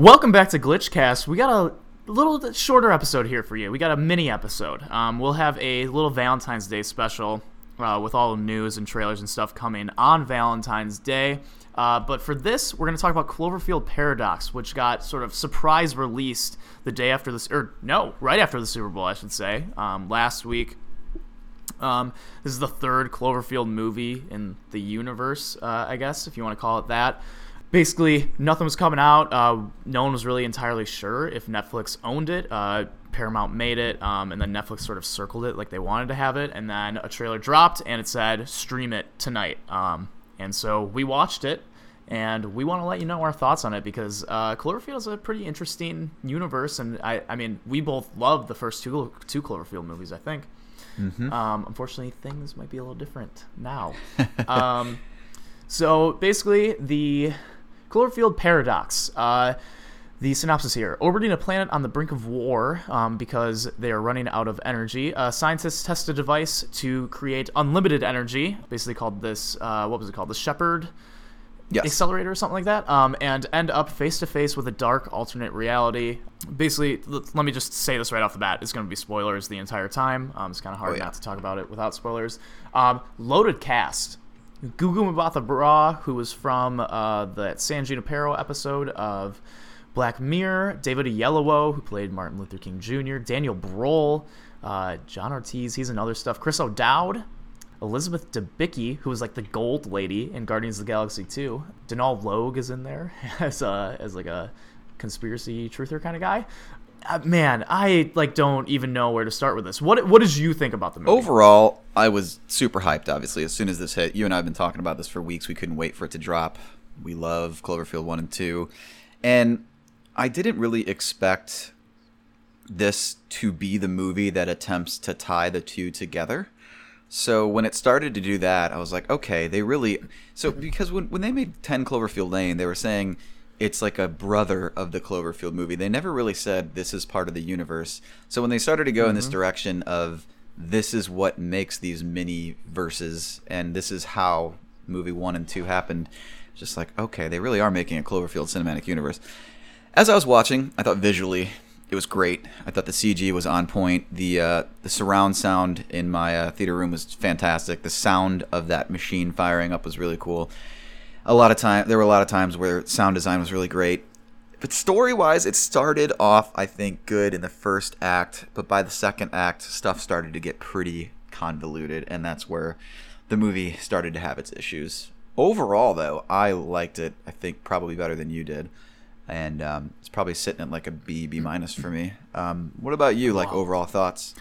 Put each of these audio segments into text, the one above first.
Welcome back to Glitchcast. We got a little shorter episode here for you. We got a mini episode. Um, we'll have a little Valentine's Day special uh, with all the news and trailers and stuff coming on Valentine's Day. Uh, but for this, we're going to talk about Cloverfield Paradox, which got sort of surprise released the day after this, or no, right after the Super Bowl, I should say, um, last week. Um, this is the third Cloverfield movie in the universe, uh, I guess, if you want to call it that basically nothing was coming out. Uh, no one was really entirely sure if Netflix owned it. Uh, Paramount made it, um, and then Netflix sort of circled it like they wanted to have it. And then a trailer dropped, and it said stream it tonight. Um, and so we watched it, and we want to let you know our thoughts on it because uh, Cloverfield is a pretty interesting universe, and I, I mean, we both love the first two two Cloverfield movies. I think. Mm-hmm. Um, unfortunately, things might be a little different now. um, so basically, the Cloverfield Paradox. Uh, the synopsis here. Orbiting a planet on the brink of war um, because they are running out of energy. Uh, scientists test a device to create unlimited energy basically called this uh, what was it called? The Shepard yes. accelerator or something like that? Um, and end up face to face with a dark alternate reality. Basically let me just say this right off the bat. It's going to be spoilers the entire time. Um, it's kind of hard oh, yeah. not to talk about it without spoilers. Um, loaded cast Gugu Mbatha Raw, who was from uh, the San Junipero episode of Black Mirror, David Oyelowo, who played Martin Luther King Jr., Daniel Bruhl, uh, John Ortiz, he's in other stuff, Chris O'Dowd, Elizabeth Debicki, who was like the gold lady in Guardians of the Galaxy 2. Donal Logue is in there as, a, as like a conspiracy truther kind of guy uh, man, I like don't even know where to start with this. What what did you think about the movie? Overall, I was super hyped. Obviously, as soon as this hit, you and I have been talking about this for weeks. We couldn't wait for it to drop. We love Cloverfield one and two, and I didn't really expect this to be the movie that attempts to tie the two together. So when it started to do that, I was like, okay, they really. So because when when they made Ten Cloverfield Lane, they were saying it's like a brother of the Cloverfield movie. They never really said this is part of the universe. So when they started to go mm-hmm. in this mm-hmm. direction of this is what makes these mini verses and this is how movie 1 and 2 happened, just like okay, they really are making a Cloverfield cinematic universe. As I was watching, I thought visually it was great. I thought the CG was on point. The uh, the surround sound in my uh, theater room was fantastic. The sound of that machine firing up was really cool a lot of time there were a lot of times where sound design was really great. But story wise it started off i think good in the first act but by the second act stuff started to get pretty convoluted and that's where the movie started to have its issues. Overall though i liked it i think probably better than you did and um, it's probably sitting at like a b b minus for me. Um, what about you? Like overall thoughts?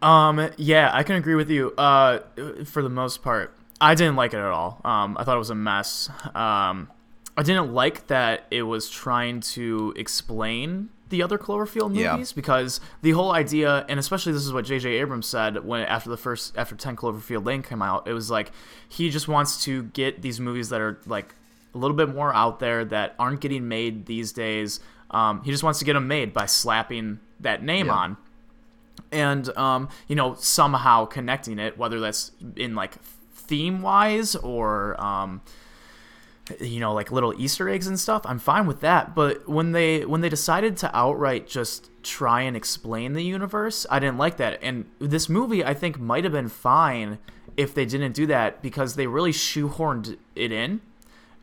Um yeah i can agree with you. Uh for the most part I didn't like it at all. Um, I thought it was a mess. Um, I didn't like that it was trying to explain the other Cloverfield movies yeah. because the whole idea, and especially this is what J.J. Abrams said when after the first after Ten Cloverfield Lane came out, it was like he just wants to get these movies that are like a little bit more out there that aren't getting made these days. Um, he just wants to get them made by slapping that name yeah. on, and um, you know somehow connecting it, whether that's in like theme wise or um, you know like little easter eggs and stuff i'm fine with that. But when they when they decided to outright just try and explain the universe i didn't like that. And this movie i think might have been fine if they didn't do that because they really shoehorned it in.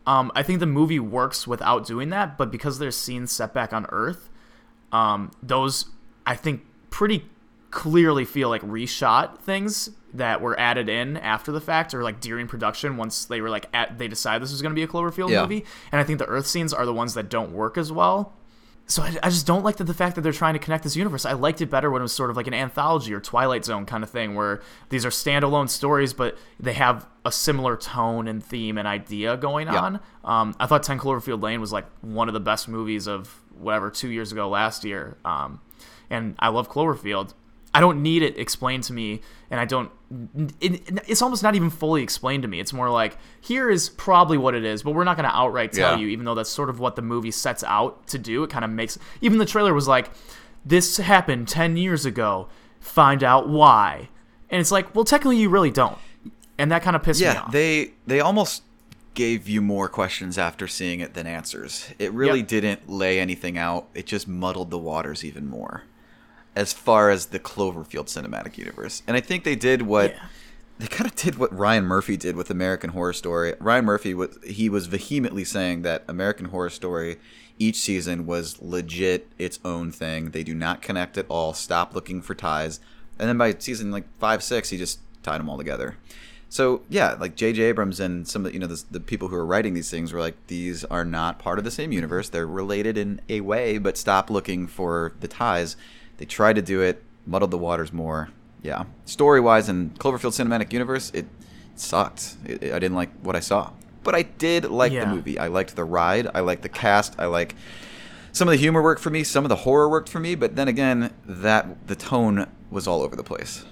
Um, i think the movie works without doing that but because there's scenes set back on earth um, those i think pretty clearly feel like reshot things that were added in after the fact or like during production once they were like at they decided this was going to be a Cloverfield yeah. movie and I think the Earth scenes are the ones that don't work as well. So I, I just don't like the, the fact that they're trying to connect this universe. I liked it better when it was sort of like an anthology or Twilight Zone kind of thing where these are standalone stories but they have a similar tone and theme and idea going yeah. on. Um, I thought 10 Cloverfield Lane was like one of the best movies of whatever 2 years ago last year. Um, and I love Cloverfield I don't need it explained to me, and I don't. It, it's almost not even fully explained to me. It's more like here is probably what it is, but we're not going to outright tell yeah. you, even though that's sort of what the movie sets out to do. It kind of makes even the trailer was like, "This happened ten years ago. Find out why." And it's like, well, technically, you really don't, and that kind of pissed yeah, me off. Yeah, they they almost gave you more questions after seeing it than answers. It really Yep. didn't lay anything out. It just muddled the waters even more as far as the Cloverfield cinematic universe. And I think they did what Yeah. they kind of did what Ryan Murphy did with American Horror Story. Ryan Murphy was he was vehemently saying that American Horror Story each season was legit its own thing. They do not connect at all. Stop looking for ties. And then by season like 5 6 he just tied them all together. So, yeah, like J.J. Abrams and some of the, you know the, the people who are writing these things were like these are not part of the same universe. They're related in a way, but stop looking for the ties. They tried to do it, muddled the waters more. Yeah, story wise in Cloverfield Cinematic Universe, it sucked. It, it- I didn't like what I saw, but I did like Yeah. the movie. I liked the ride. I liked the cast. I like some of the humor worked for me. Some of the horror worked for me. But then again, that the tone was all over the place.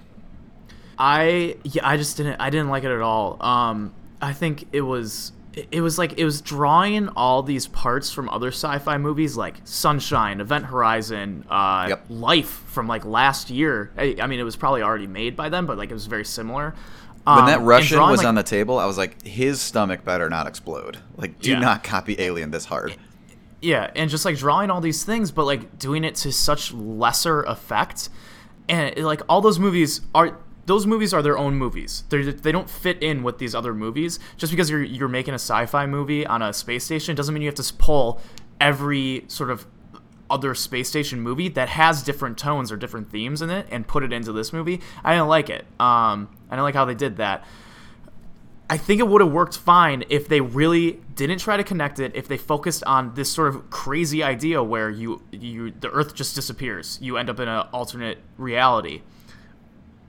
I yeah, I just didn't I didn't like it at all. Um, I think it was it was like it was drawing all these parts from other sci-fi movies like Sunshine, Event Horizon, uh, Yep. Life from like last year. I, I mean, it was probably already made by them but like it was very similar. When Um, that Russian drawing, was like- on the table, I was like, his stomach better not explode. Like, do Yeah. not copy Alien this hard. Yeah, and just like drawing all these things, but like doing it to such lesser effect, and like all those movies are those movies are their own movies. They they don't fit in with these other movies. Just because you're you're making a sci-fi movie on a space station doesn't mean you have to pull every sort of other space station movie that has different tones or different themes in it and put it into this movie. I didn't like it. Um, I didn't like how they did that. I think it would have worked fine if they really didn't try to connect it. If they focused on this sort of crazy idea where you you the Earth just disappears, you end up in an alternate reality.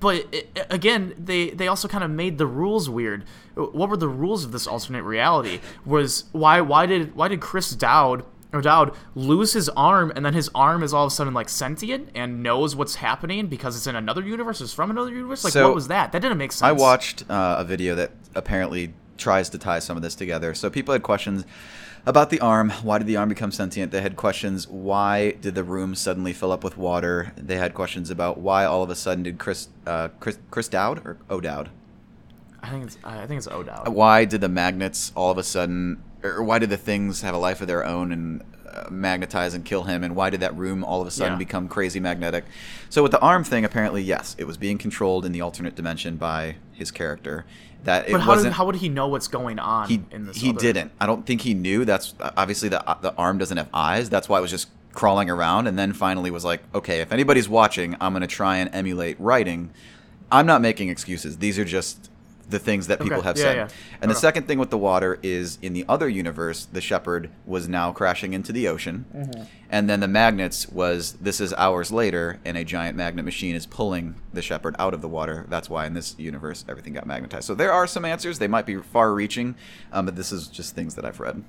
But it, again, they they also kind of made the rules weird. What were the rules of this alternate reality? Was why why did why did Chris Dowd or Dowd lose his arm and then his arm is all of a sudden like sentient and knows what's happening because it's in another universe, it's from another universe? Like So, what was that? That didn't make sense. I watched uh, a video that apparently tries to tie some of this together. So people had questions about the arm. Why did the arm become sentient? They had questions. Why did the room suddenly fill up with water? They had questions about why all of a sudden did Chris uh, Chris Chris Dowd or O'Dowd? I think it's I think it's O'Dowd. Why did the magnets all of a sudden, or why did the things have a life of their own and uh, magnetize and kill him? And why did that room all of a sudden Yeah. become crazy magnetic? So with the arm thing, apparently yes, it was being controlled in the alternate dimension by his character. That it But how, wasn't. did, how would he know what's going on he in this? he other- didn't. I don't think he knew. That's obviously the the arm doesn't have eyes. That's why it was just crawling around, and then finally was like, okay, if anybody's watching, I'm gonna try and emulate writing. I'm not making excuses. These are just the things that people Okay. have Yeah, said. yeah. And the second thing with the water is in the other universe, the Shepard was now crashing into the ocean, Mm-hmm. and then the magnets was this is hours later, and a giant magnet machine is pulling the Shepard out of the water. That's why in this universe everything got magnetized. So there are some answers. They might be far-reaching, um, but this is just things that I've read.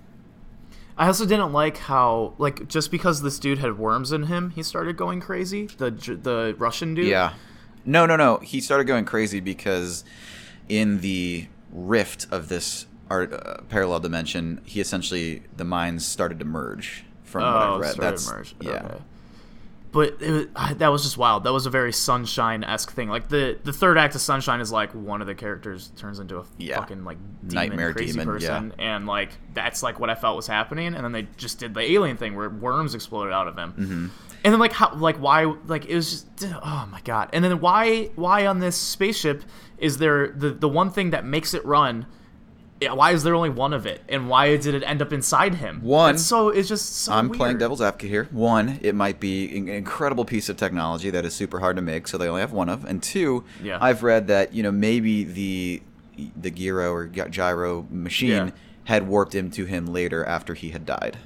I also didn't like how like just because this dude had worms in him, he started going crazy. The the Russian dude. Yeah. No, no, no. He started going crazy because in the rift of this art, uh, parallel dimension, he essentially the minds started to merge. From what Oh, I've read, started that's to merge. yeah. Okay. But it was, ah, that was just wild. That was a very Sunshine esque thing. Like the the third act of Sunshine is like one of the characters turns into a Yeah. fucking like demon, Nightmare crazy demon, person, and like that's like what I felt was happening. And then they just did the alien thing where worms exploded out of him. Mm-hmm. And then like how like why like it was just oh my god. And then why why on this spaceship is there the the one thing that makes it run? Why is there only one of it, and why did it end up inside him? One, It's so it's just so. I'm playing devil's advocate here. One, it might be an incredible piece of technology that is super hard to make, so they only have one of. And two, Yeah. I've read that you know maybe the the gyro or gyro machine Yeah. had warped into him later after he had died.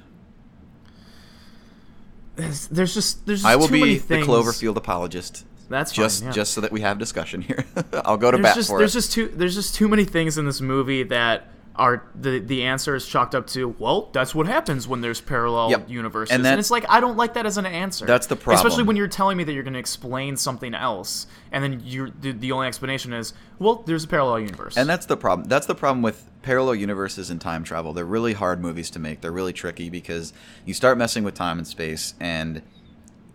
There's, there's just there's just I will too many be the. Cloverfield apologist. That's just yeah. just so that we have discussion here. I'll go to There's bat just for there's it. just too there's just too many things in this movie that are the the answer is chalked up to well that's what happens when there's parallel Yep. universes And and, it's like I don't like that as an answer. That's the problem. Especially when you're telling me that you're going to explain something else and then you the, the only explanation is well there's a parallel universe. And that's the problem. That's the problem with parallel universes and time travel. They're really hard movies to make. They're really tricky because you start messing with time and space and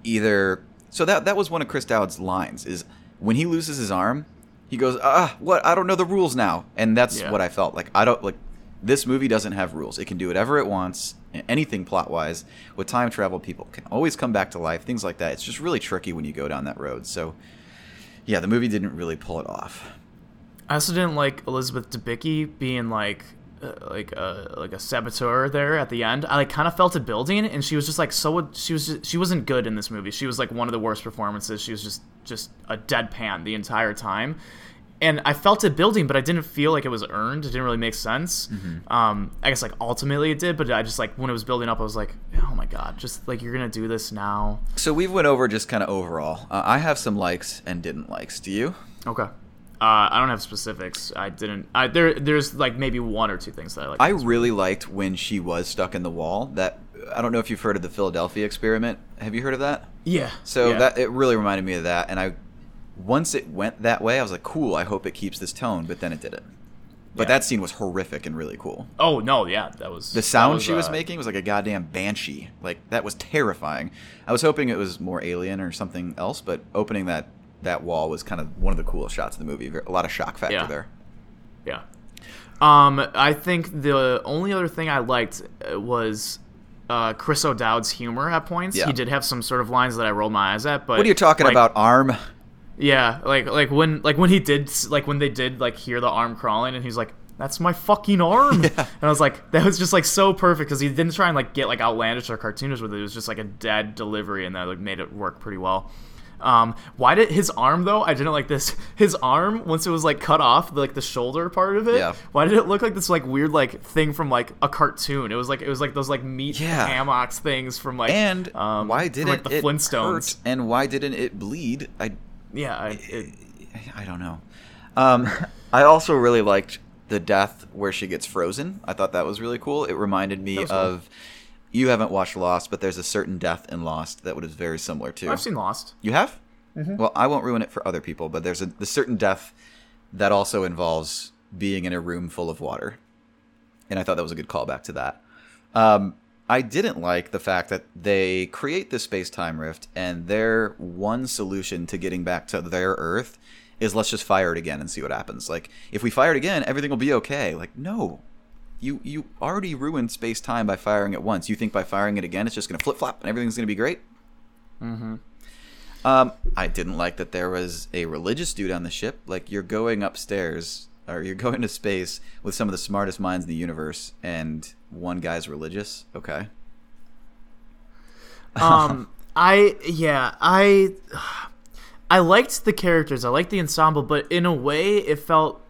either so that that was one of Chris Dowd's lines is when he loses his arm, he goes, "Ah, what? I don't know the rules now." And that's Yeah. what I felt like. I don't like This movie doesn't have rules. It can do whatever it wants, anything plot wise. With time travel, people can always come back to life, things like that. It's just really tricky when you go down that road. So, yeah, the movie didn't really pull it off. I also didn't like Elizabeth Debicki being like uh, like a like a saboteur there at the end. I like kind of felt it building, and she was just like so. She was just, she wasn't good in this movie. She was like one of the worst performances. She was just just a deadpan the entire time, and I felt it building, but I didn't feel like it was earned. It didn't really make sense. Mm-hmm. Um, I guess like ultimately it did, but I just like when it was building up, I was like, oh my god, just like you're gonna do this now. So we've went over just kind of overall. Uh, I have some likes and didn't likes. Do you? Okay. Uh, I don't have specifics. I didn't. I, there, there's like maybe one or two things that I like. I really liked when she was stuck in the wall. That I don't know if you've heard of the Philadelphia experiment. Have you heard of that? yeah. So yeah. that it really reminded me of that, and I once it went that way, I was like, cool. I hope it keeps this tone, but then it didn't. But Yeah. that scene was horrific and really cool. Oh no, yeah, that was The sound that she was uh, making was like a goddamn banshee. Like that was terrifying. I was hoping it was more alien or something else, but opening that that wall was kind of one of the coolest shots in the movie. A lot of shock factor Yeah. there. Yeah. Um, I think the only other thing I liked uh, was uh, Chris O'Dowd's humor at points. Yeah. He did have some sort of lines that I rolled my eyes at, but What are you talking like, about, arm? Yeah, like like when like when he did like when they did like hear the arm crawling, and he's like. That's my fucking arm, and I was like, that was just like so perfect because he didn't try and like get like outlandish or cartoonish with it. It was just like a dead delivery, and that like made it work pretty well. Um, why did his arm though? I didn't like this. His arm once it was like cut off, like the shoulder part of it. Yeah. Why did it look like this like weird like thing from like a cartoon? It was like it was like those like meat Yeah. hammocks things from like And um, why didn't like the it Flintstones? hurt? And why didn't it bleed? I Yeah, I, it, I don't know. Um, I also really liked the death where she gets frozen. I thought that was really cool. It reminded me of. cool. You haven't watched Lost, but there's a certain death in Lost that was very similar to. I've seen Lost. You have? Mm-hmm. Well, I won't ruin it for other people, but there's a, a certain death that also involves being in a room full of water. And I thought that was a good callback to that. Um, I didn't like the fact that they create this space time rift, and their one solution to getting back to their Earth is let's just fire it again and see what happens. Like, if we fire it again, everything will be okay. Like, no. You, you already ruined space time by firing it once. You think by firing it again, it's just going to flip flop and everything's going to be great? Hmm. Um, I didn't like that there was a religious dude on the ship. Like you're going upstairs or you're going to space with some of the smartest minds in the universe, and one guy's religious. Okay. um i yeah i i liked the characters i liked the ensemble but in a way it felt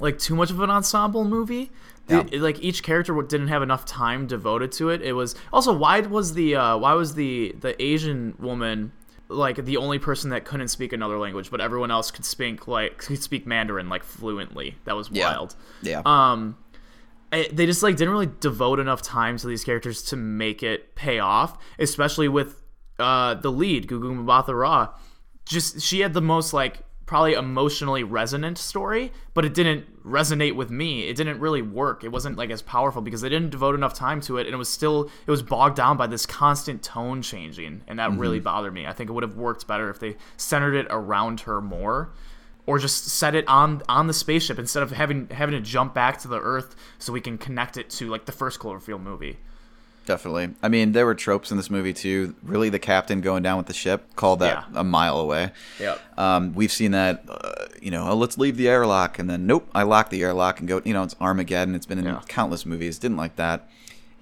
like too much of an ensemble movie Yeah. The- like each character didn't have enough time devoted to it it was also why was the uh why was the the asian woman like the only person that couldn't speak another language but everyone else could speak like could speak mandarin like fluently that was Yeah. wild Yeah. um I- they just like didn't really devote enough time to these characters to make it pay off especially with uh the lead gugu mbatha raw just she had the most like probably emotionally resonant story but it didn't resonate with me. It didn't really work. It wasn't like as powerful because they didn't devote enough time to it and it was still it was bogged down by this constant tone changing and that really mm-hmm. bothered me. I think it would have worked better if they centered it around her more or just set it on on the spaceship instead of having having to jump back to the Earth so we can connect it to like the first Cloverfield movie. Definitely. I mean, there were tropes in this movie too. Really, the captain going down with the ship called that Yeah. a mile away. Yep. Um, we've seen that. Uh, you know, oh, let's leave the airlock, and then nope, I lock the airlock and go. You know, it's Armageddon. It's been in Yeah. countless movies. Didn't like that.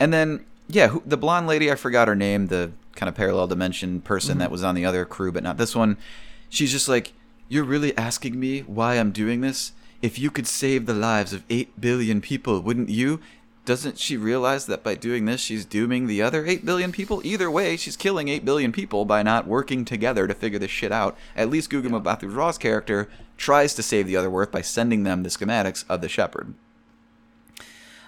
And then yeah, who, the blonde lady. I forgot her name. The kind of parallel dimension person Mm-hmm. that was on the other crew, but not this one. She's just like, you're really asking me why I'm doing this. If you could save the lives of eight billion people, wouldn't you? Doesn't she realize that by doing this, she's dooming the other 8 billion people? Either way, she's killing 8 billion people by not working together to figure this shit out. At least Gugu Mbatha Raw's character tries to save the other Earth by sending them the schematics of the Shepard.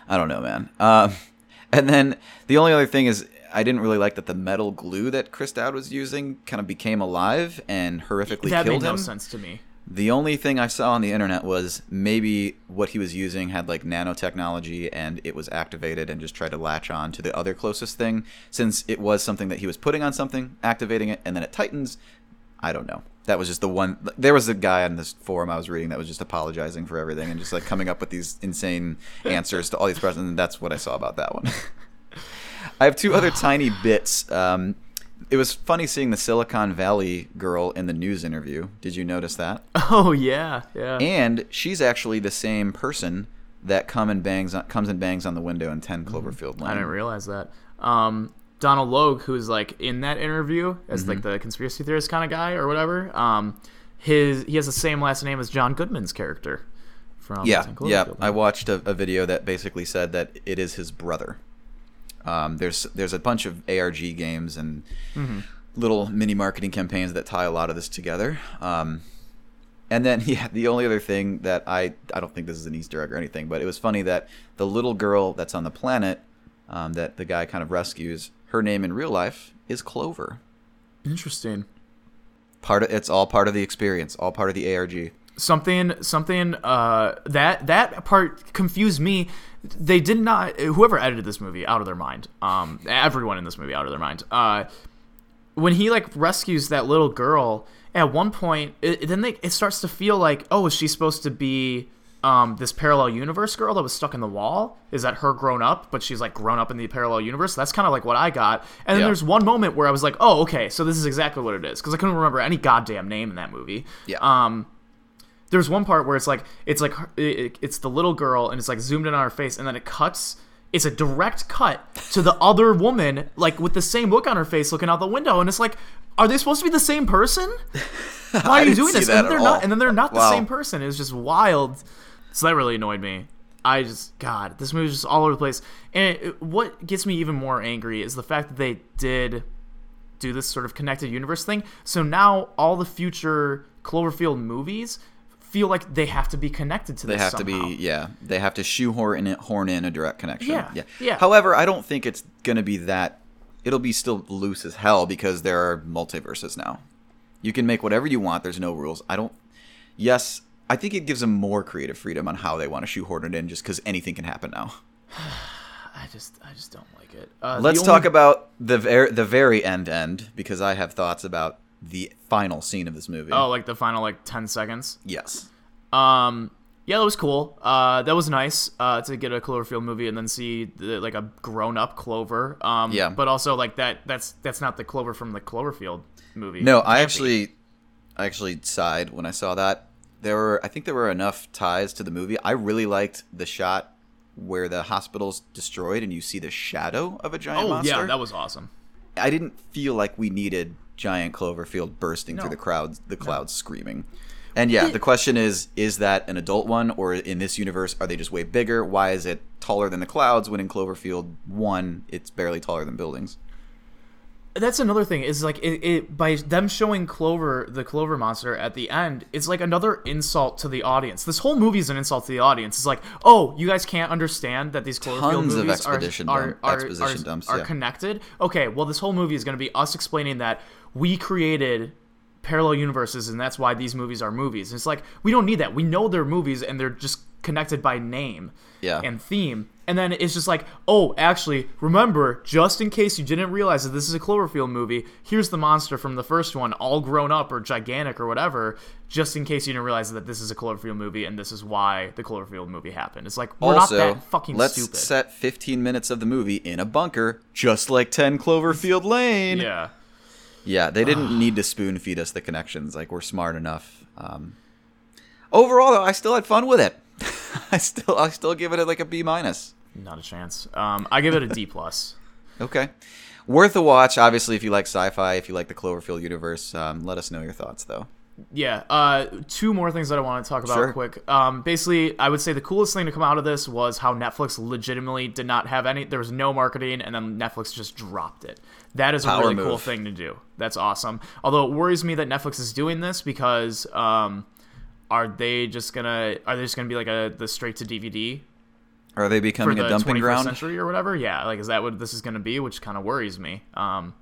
I don't know, man. Um, and then the only other thing is, I didn't really like that the metal glue that Chris Dowd was using kind of became alive and horrifically that made killed no him. sense to me. The only thing I saw on the internet was maybe what he was using had like nanotechnology and it was activated and just tried to latch on to the other closest thing. Since it was something that he was putting on something, activating it, and then it tightens. I don't know. that was just the one. There was a guy on this forum I was reading that was just apologizing for everything and just like coming up with these insane answers to all these questions. And that's what I saw about that one. I have two other tiny bits. Um, it was funny seeing the Silicon Valley girl in the news interview. Did you notice that? Oh yeah, yeah. And she's actually the same person that come and bangs on, comes and bangs on the window in 10 Cloverfield Lane. I didn't realize that. Um, Donal Logue, who's like in that interview as like Mm-hmm. the conspiracy theorist kind of guy or whatever, um, his he has the same last name as John Goodman's character from Yeah, 10 yeah. I watched a, a video that basically said that it is his brother. Um, there's there's a bunch of ARG games and Mm-hmm. little mini marketing campaigns that tie a lot of this together. Um, and then yeah, the only other thing that I I don't think this is an Easter egg or anything, but it was funny that the little girl that's on the planet um, that the guy kind of rescues, her name in real life is Clover. Interesting. Part of it's all part of the experience, all part of the ARG. Something something uh that that part confused me. They did not whoever edited this movie out of their mind. Um everyone in this movie out of their mind. Uh when he like rescues that little girl at one point it, then they, it starts to feel like oh is she supposed to be um this parallel universe girl that was stuck in the wall? Is that her grown up but she's like grown up in the parallel universe? That's kind of like what i got. And then Yeah. there's one moment where i was like oh okay so this is exactly what it is because i couldn't remember any goddamn name in that movie. Yeah. um there's one part where it's like it's like it's the little girl and it's like zoomed in on her face and then it cuts it's a direct cut to the other woman like with the same look on her face looking out the window and it's like are they supposed to be the same person? Why are you doing this? and they're all. not and then they're not the same person. It's just wild. So that really annoyed me. I just god this movie's just all over the place. And it, what gets me even more angry is the fact that they did do this sort of connected universe thing. So now all the future Cloverfield movies feel like they have to be connected to They this They have somehow. to be, yeah. They have to shoehorn in, horn in a direct connection. Yeah, yeah. yeah. However, I don't think it's gonna be that. It'll be still loose as hell because there are multiverses now. You can make whatever you want. There's no rules. I don't. Yes, I think it gives them more creative freedom on how they want to shoehorn it in, just because anything can happen now. I just, I just don't like it. Uh, Let's the talk about the ver- the very end end because I have thoughts about the final scene of this movie. Oh, like the final like ten seconds. yes. Um, yeah, that was cool. Uh, that was nice. Uh, to get a Cloverfield movie and then see the, like a grown up Clover. Um, Yeah. But also like that. That's that's not the Clover from the Cloverfield movie. No, I actually, I actually sighed when I saw that. There were, I think, there were enough ties to the movie. I really liked the shot where the hospital's destroyed and you see the shadow of a giant Oh monster. yeah, that was awesome. I didn't feel like we needed giant Cloverfield bursting No. through the crowds, the clouds screaming. And yeah, the question is: Is that an adult one, or in this universe, are they just way bigger? Why is it taller than the clouds when in Cloverfield one, it's barely taller than buildings? That's another thing is like it, it by them showing clover the clover monster at the end it's like another insult to the audience this whole movie is an insult to the audience it's like oh you guys can't understand that these cloverfield Tons of movies are, dump- are, are, exposition are, dumps, are yeah. connected okay well this whole movie is going to be us explaining that we created parallel universes and that's why these movies are movies it's like we don't need that we know they're movies and they're just connected by name Yeah. and theme. And then it's just like, oh, actually, remember, just in case you didn't realize that this is a Cloverfield movie, here's the monster from the first one, all grown up or gigantic or whatever, just in case you didn't realize that this is a Cloverfield movie and this is why the Cloverfield movie happened. It's like, we're also, not that fucking let's stupid. set 15 minutes of the movie in a bunker, just like 10 Cloverfield Lane. yeah. Yeah, they didn't need to spoon feed us the connections. Like we're smart enough. Um, overall, though, I still had fun with it. I still, I still give it like a B minus. Not a chance. Um, I give it a D plus. Okay, worth a watch. Obviously, if you like sci-fi, if you like the Cloverfield universe, um, let us know your thoughts, though. Yeah. Uh, two more things that I want to talk about Sure. quick. Um, basically, I would say the coolest thing to come out of this was how Netflix legitimately did not have any. There was no marketing, and then Netflix just dropped it. That is a Power really cool thing to do. That's awesome. Although it worries me that Netflix is doing this because um, are they just gonna are they just gonna be like a the straight to DVD Are they becoming a dumping 21st ground? century or whatever? Yeah, like is that what this is gonna be? Which kind of worries me. Um,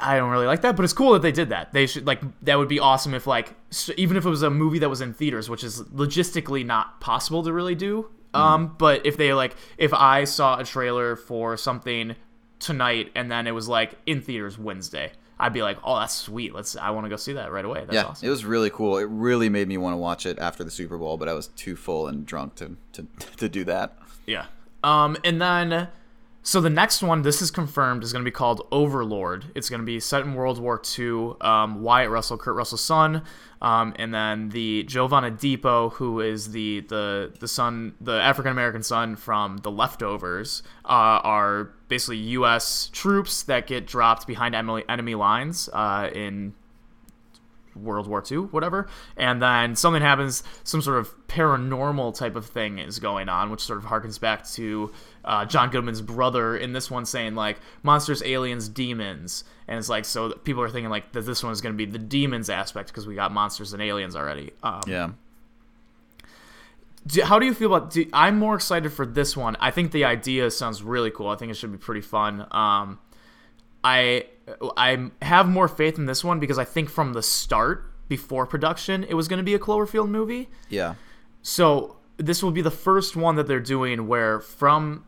I don't really like that, but it's cool that they did that. They should like that would be awesome if like even if it was a movie that was in theaters, which is logistically not possible to really do. Mm-hmm. Um, but if they like if I saw a trailer for something tonight and then it was like in theaters Wednesday, I'd be like, oh, that's sweet. Let's. I want to go see that right away. That's yeah, awesome. it was really cool. It really made me want to watch it after the Super Bowl, but I was too full and drunk to to, to do that. Yeah. Um, and then, so the next one, this is confirmed, is going to be called Overlord. It's going to be set in World War II. Um, Wyatt Russell, Kurt Russell's son, um, and then the Jovan Adepo, who is the the the son, the African American son from The Leftovers, uh, are basically U.S. troops that get dropped behind enemy enemy lines uh, in World War II, whatever, and then something happens, some sort of paranormal type of thing is going on, which sort of harkens back to uh, John Goodman's brother in this one saying like monsters, aliens, demons, and it's like so people are thinking like that this one is going to be the demons aspect because we got monsters and aliens already. Um, Yeah. do, how do you feel about? Do, I'm more excited for this one. I think the idea sounds really cool. I think it should be pretty fun. Um, I I have more faith in this one because I think from the start, before production, it was going to be a Cloverfield movie. Yeah. So this will be the first one that they're doing where from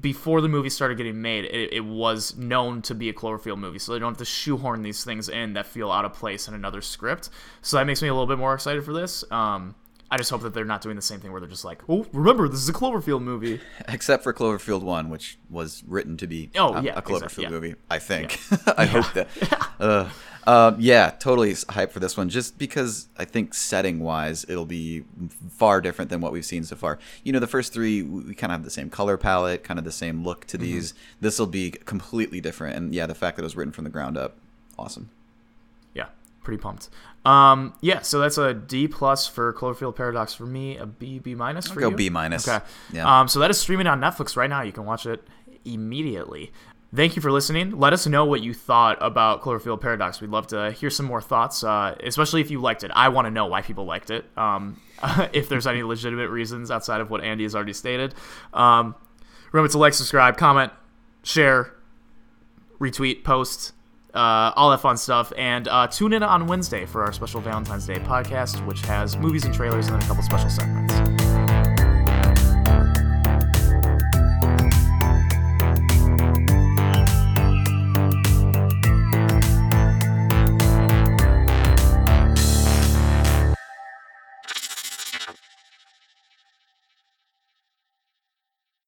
before the movie started getting made, it, it was known to be a Cloverfield movie. So they don't have to shoehorn these things in that feel out of place in another script. So that makes me a little bit more excited for this. Um, I just hope that they're not doing the same thing where they're just like, oh, remember, this is a Cloverfield movie. Except for Cloverfield One, which was written to be Oh, a, yeah, a Cloverfield exactly, yeah. movie. I think. I hope that. Uh, um, yeah, totally hyped for this one. Just because I think setting wise, it'll be far different than what we've seen so far. You know, the first three we, kind of have the same color palette, kind of the same look Mm-hmm. to these. This will be completely different, and yeah, the fact that it was written from the ground up, awesome. Pretty pumped. Um, yeah, so that's a D plus for Cloverfield Paradox for me, a B B minus for go you. B minus. Okay. Yeah. Um, so that is streaming on Netflix right now. You can watch it immediately. Thank you for listening. Let us know what you thought about Cloverfield Paradox. We'd love to hear some more thoughts, uh, especially if you liked it. I want to know why people liked it. Um, if there's any legitimate reasons outside of what Andy has already stated. Um, remember to like, subscribe, comment, share, retweet, post, uh, all that fun stuff. And uh, tune in on Wednesday for our special Valentine's Day podcast, which has movies and trailers and then a couple special segments.